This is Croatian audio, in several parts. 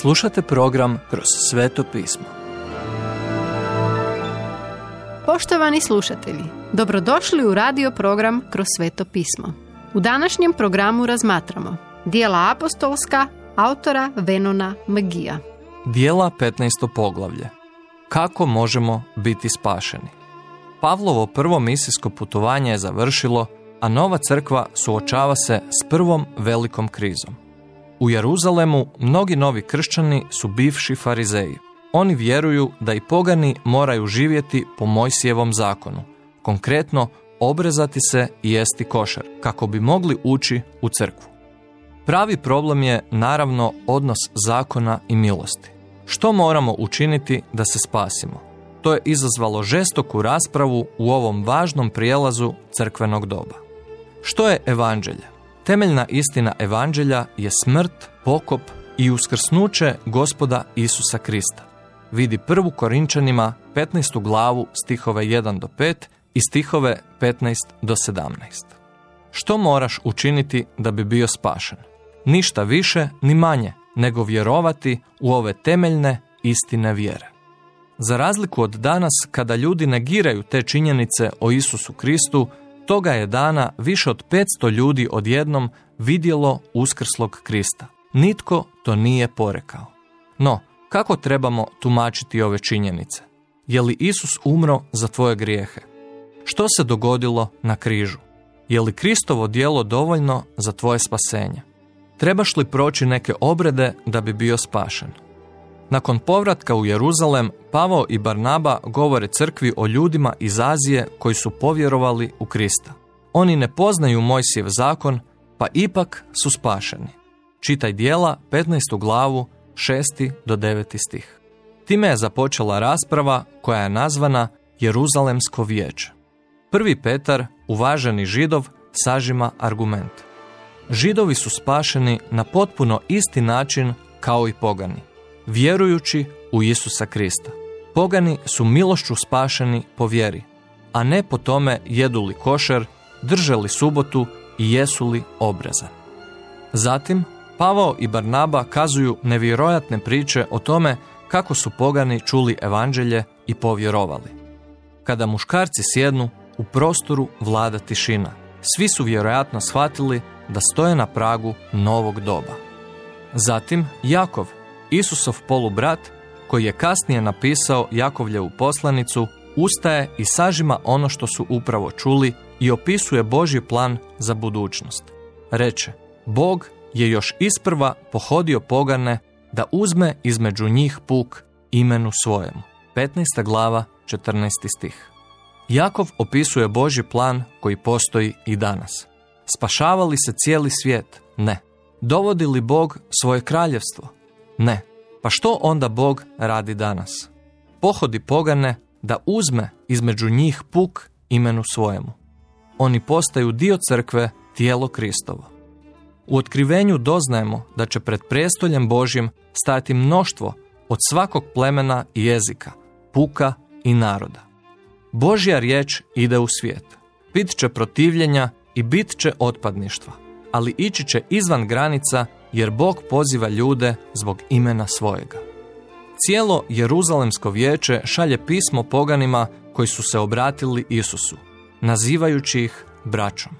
Slušate program Kroz sveto pismo. Poštovani slušatelji, dobrodošli u radio program Kroz sveto pismo. U današnjem programu razmatramo dijela apostolska autora Venona Magija. Dijela 15. poglavlje. Kako možemo biti spašeni? Pavlovo prvo misijsko putovanje je završilo, a nova crkva suočava se s prvom velikom krizom. U Jeruzalemu mnogi novi kršćani su bivši farizeji. Oni vjeruju da i pogani moraju živjeti po Mojsijevom zakonu, konkretno obrezati se i jesti košar, kako bi mogli ući u crkvu. Pravi problem je naravno odnos zakona i milosti. Što moramo učiniti da se spasimo? To je izazvalo žestoku raspravu u ovom važnom prijelazu crkvenog doba. Što je evanđelje? Temeljna istina evanđelja je smrt, pokop i uskrsnuće gospoda Isusa Krista. Vidi prvu Korinčanima 15. glavu stihove 1 do 5 i stihove 15 do 17. Što moraš učiniti da bi bio spašen? Ništa više ni manje nego vjerovati u ove temeljne istine vjere. Za razliku od danas kada ljudi negiraju te činjenice o Isusu Kristu, toga je dana više od 500 ljudi odjednom vidjelo uskrslog Krista. Nitko to nije porekao. No, kako trebamo tumačiti ove činjenice? Je li Isus umro za tvoje grijehe? Što se dogodilo na križu? Je li Kristovo dijelo dovoljno za tvoje spasenje? Trebaš li proći neke obrede da bi bio spašen? Nakon povratka u Jeruzalem, Pavao i Barnaba govore crkvi o ljudima iz Azije koji su povjerovali u Krista. Oni ne poznaju Mojsijev zakon, pa ipak su spašeni. Čitaj dijela 15. glavu 6. do 9. stih. Time je započela rasprava koja je nazvana Jeruzalemsko vijeće. Prvi Petar, uvaženi židov, sažima argument. Židovi su spašeni na potpuno isti način kao i pogani vjerujući u Isusa Krista. Pogani su milošću spašeni po vjeri, a ne po tome jedu li košer, drže li subotu i jesu li obrezan. Zatim, Pavao i Barnaba kazuju nevjerojatne priče o tome kako su pogani čuli evanđelje i povjerovali. Kada muškarci sjednu, u prostoru vlada tišina. Svi su vjerojatno shvatili da stoje na pragu novog doba. Zatim Jakov, Isusov polubrat, koji je kasnije napisao Jakovljevu poslanicu, ustaje i sažima ono što su upravo čuli i opisuje Božji plan za budućnost. Reče, Bog je još isprva pohodio pogane da uzme između njih puk imenu svojemu. 15. glava, 14. stih. Jakov opisuje Božji plan koji postoji i danas. Spašava li se cijeli svijet? Ne. Dovodi li Bog svoje kraljevstvo? Ne. Pa što onda Bog radi danas? Pohodi pogane da uzme između njih puk imenu svojemu. Oni postaju dio crkve, tijelo Kristovo. U otkrivenju doznajemo da će pred prestoljem Božjim stajati mnoštvo od svakog plemena i jezika, puka i naroda. Božja riječ ide u svijet. Bit će protivljenja i bit će otpadništva, ali ići će izvan granica jer Bog poziva ljude zbog imena svojega. Cijelo Jeruzalemsko vijeće šalje pismo poganima koji su se obratili Isusu, nazivajući ih braćom.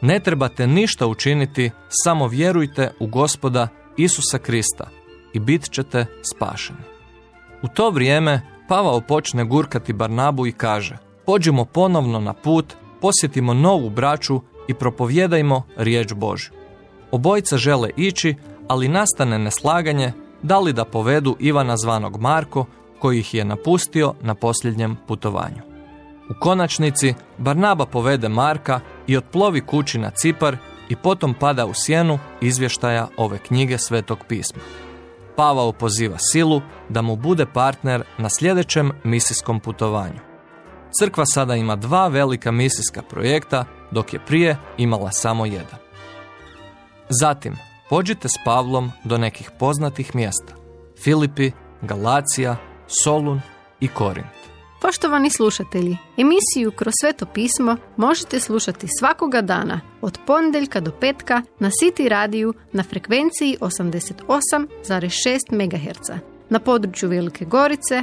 Ne trebate ništa učiniti, samo vjerujte u gospoda Isusa Krista i bit ćete spašeni. U to vrijeme Pavao počne gurkati Barnabu i kaže Pođimo ponovno na put, posjetimo novu braću i propovjedajmo riječ Božju. Obojica žele ići, ali nastane neslaganje da li da povedu Ivana zvanog Marko, koji ih je napustio na posljednjem putovanju. U konačnici, Barnaba povede Marka i otplovi kući na Cipar i potom pada u sjenu izvještaja ove knjige Svetog pisma. Pavao poziva Silu da mu bude partner na sljedećem misijskom putovanju. Crkva sada ima dva velika misijska projekta, dok je prije imala samo jedan. Zatim, pođite s Pavlom do nekih poznatih mjesta. Filipi, Galacija, Solun i Korint. Poštovani slušatelji, emisiju Kroz sveto pismo možete slušati svakoga dana od ponedjeljka do petka na City radiju na frekvenciji 88,6 MHz na području Velike Gorice,